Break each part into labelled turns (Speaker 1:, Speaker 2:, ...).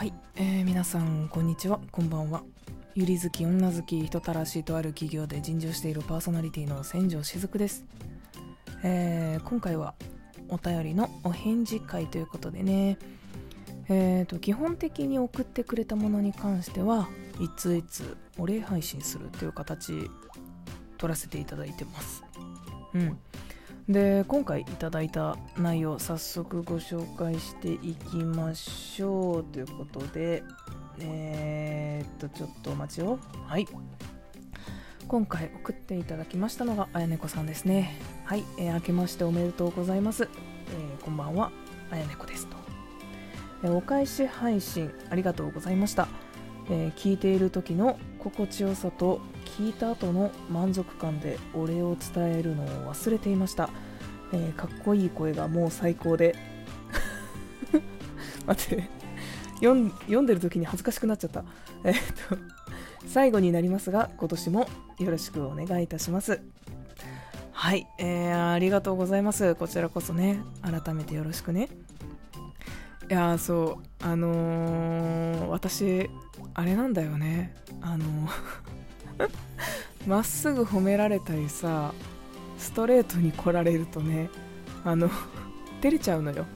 Speaker 1: はい、えー、皆さんこんにちは。こんばんは。ゆり好き女好き人たらしとある企業で尋常しているパーソナリティの千条しずくです、えー、今回はお便りのお返事会ということでね。えーと基本的に送ってくれたものに関してはいついつお礼配信するという形取らせていただいてます。うん。で今回いただいた内容早速ご紹介していきましょうということでえー、っとちょっとお待ちを。はい。今回送っていただきましたのがあやねこさんですね。はい、えー、明けましておめでとうございます、えー、こんばんは。あやねこですと、え、お返し配信ありがとうございました、えー、聞いている時の心地よさと聞いた後の満足感でお礼を伝えるのを忘れていました、えー、かっこいい声がもう最高で。待って。読んでる時に恥ずかしくなっちゃった。え、っと最後になりますが今年もよろしくお願いいたします。はい、えー、ありがとうございます。こちらこそね改めてよろしくね。いやそうあのー、私あれなんだよね。あの まっすぐ褒められたりさストレートに来られるとねあの照れちゃうのよ。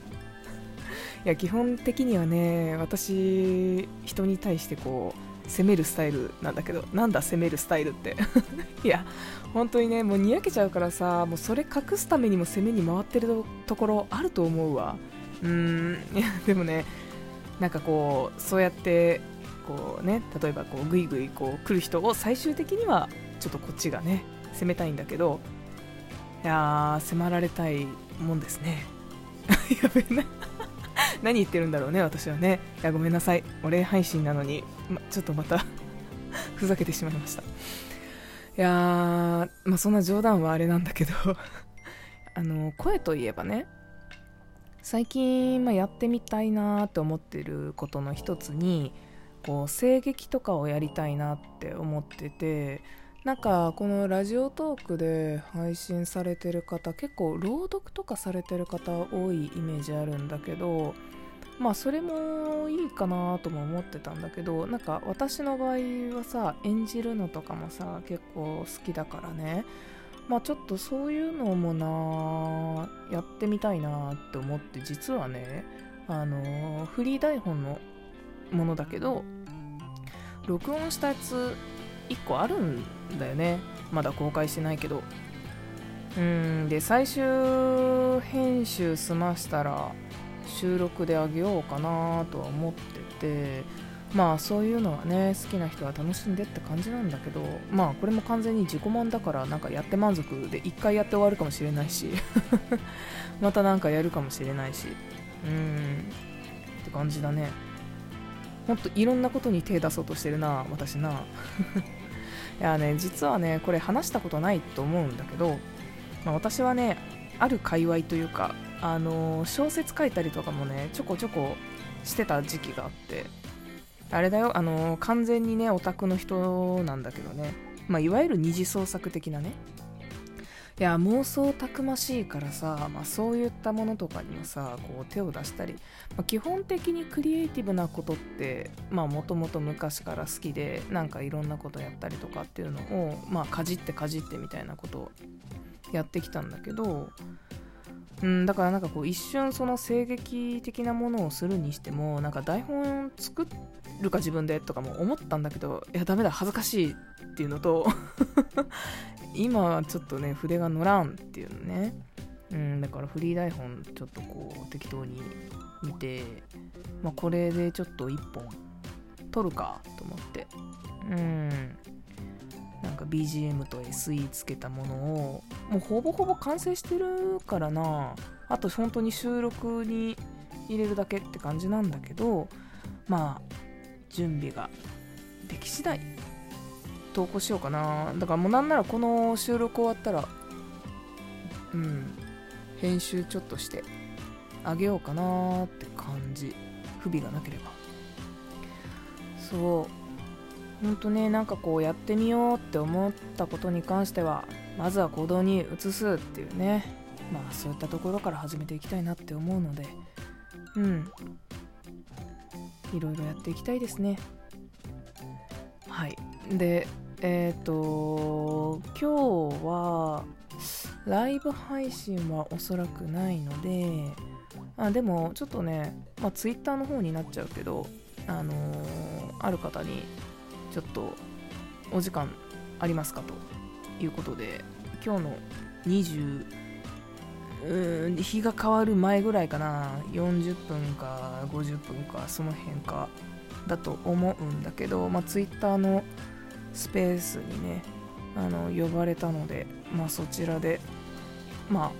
Speaker 1: いや基本的にはね私人に対してこう攻めるスタイルなんだけどなんだ攻めるスタイルって。いや本当にねもうにやけちゃうからさもうそれ隠すためにも攻めに回ってるところあると思うわ。うん。いやでもねなんかこうそうやってこうね例えばこうグイグイこう来る人を最終的にはちょっとこっちがね攻めたいんだけどいやー迫られたいもんですね。やべえな。何言ってるんだろうね私はね。いやごめんなさい。お礼配信なのに、ま、ちょっとまたふざけてしまいました。いやー、まあ、そんな冗談はあれなんだけど。あの声といえばね最近、まあ、やってみたいなと思ってることの一つにこう声劇とかをやりたいなって思っててなんかこのラジオトークで配信されてる方結構朗読とかされてる方多いイメージあるんだけどまあそれもいいかなとも思ってたんだけどなんか私の場合はさ演じるのとかもさ結構好きだからね。まあちょっとそういうのもなやってみたいなって思って実はねあのフリー台本のものだけど録音したやつ1個あるんだよね。まだ公開してないけど。うんで最終編集済ましたら収録であげようかなとは思っててまあそういうのはね好きな人は楽しんでって感じなんだけどまあこれも完全に自己満だからなんかやって満足で1回やって終わるかもしれないし またなんかやるかもしれないしうんって感じだね。ほんといろんなことに手出そうとしてるな私な。いやね実はねこれ話したことないと思うんだけど、まあ、私はねある界隈というかあのー、小説書いたりとかもねちょこちょこしてた時期があってあれだよあの、完全にねオタクの人なんだけどね、まあ、いわゆる二次創作的なね。いや妄想たくましいからさ、まあ、そういったものとかにもさこう手を出したり、まあ、基本的にクリエイティブなことってもともと昔から好きでなんかいろんなことやったりとかっていうのを、まあ、かじってかじってみたいなことをやってきたんだけどうん、だからなんかこう一瞬その声劇的なものをするにしてもなんか台本作るか自分でとかも思ったんだけどいやダメだ恥ずかしいっていうのと 今はちょっとね筆が乗らんっていうのね、うん、だからフリー台本ちょっとこう適当に見て、まあ、これでちょっと1本取るかと思ってうん。なんか BGM と SE つけたものをもうほぼほぼ完成してるからな。あと本当に収録に入れるだけって感じなんだけどまあ準備ができ次第。投稿しようかな。だからもうなんならこの収録終わったらうん編集ちょっとしてあげようかなって感じ。不備がなければ。そう。ほんとねなんかこうやってみようって思ったことに関してはまずは行動に移すっていうね。まあそういったところから始めていきたいなって思うので。うん。いろいろやっていきたいですね。はい。でえっ、ー、と今日はライブ配信はおそらくないのであでもちょっとね、まあ、Twitter の方になっちゃうけどあのー、ある方にちょっとお時間ありますかということで今日の20日が変わる前ぐらいかな。40分か50分かその辺かだと思うんだけど、まあ、Twitter のスペースにねあの呼ばれたので、まあ、そちらでまあ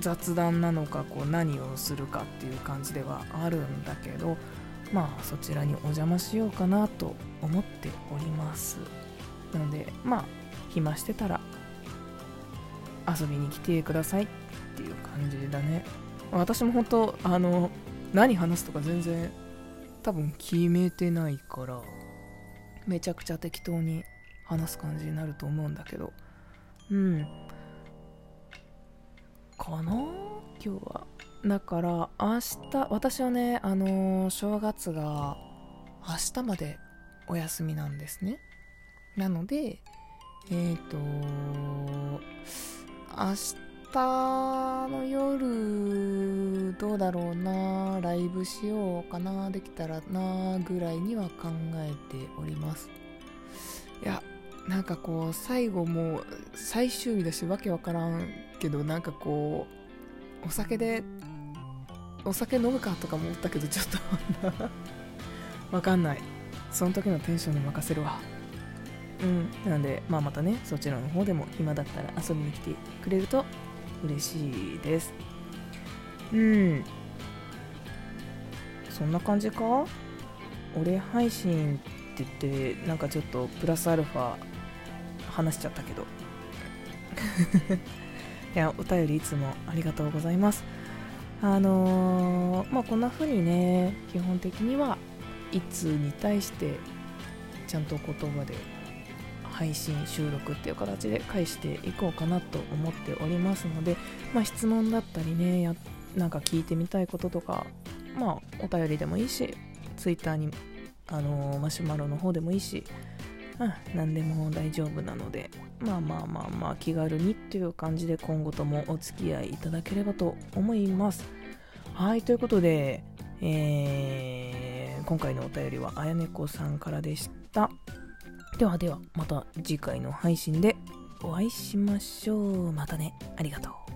Speaker 1: 雑談なのかこう何をするかっていう感じではあるんだけどまあそちらにお邪魔しようかなと思っております。なのでまあ暇してたら遊びに来てくださいっていう感じだね。私も本当あの何話すとか全然多分決めてないからめちゃくちゃ適当に話す感じになると思うんだけど。うん。かな？今日は。だから明日私はねあのー、正月が明日までお休みなんですね。なのでえっ、ー、と明日の夜どうだろうなライブしようかなできたらなぐらいには考えております。いやなんかこう最後もう最終日だしわけわからんけどなんかこうお酒でお酒飲むかとかも思ったけどちょっと。わかんない。その時のテンションに任せるわ。うん。なんでまあまたねそちらの方でも暇だったら遊びに来てくれると嬉しいです。うん。そんな感じか？俺配信って言ってなんかちょっとプラスアルファ話しちゃったけど。いやお便りいつもありがとうございますあのー、まあこんな風にね基本的にはいつに対してちゃんと言葉で配信収録っていう形で返していこうかなと思っておりますので、まあ、質問だったりねやなんか聞いてみたいこととかまあお便りでもいいし Twitter にあのー、マシュマロの方でもいいしうん、何でも大丈夫なので、まあまあまあまあ気軽にっていう感じで今後ともお付き合いいただければと思います。はい、ということで、えー、今回のお便りはあやねこさんからでした。ではでは、また次回の配信でお会いしましょう。またね。ありがとう。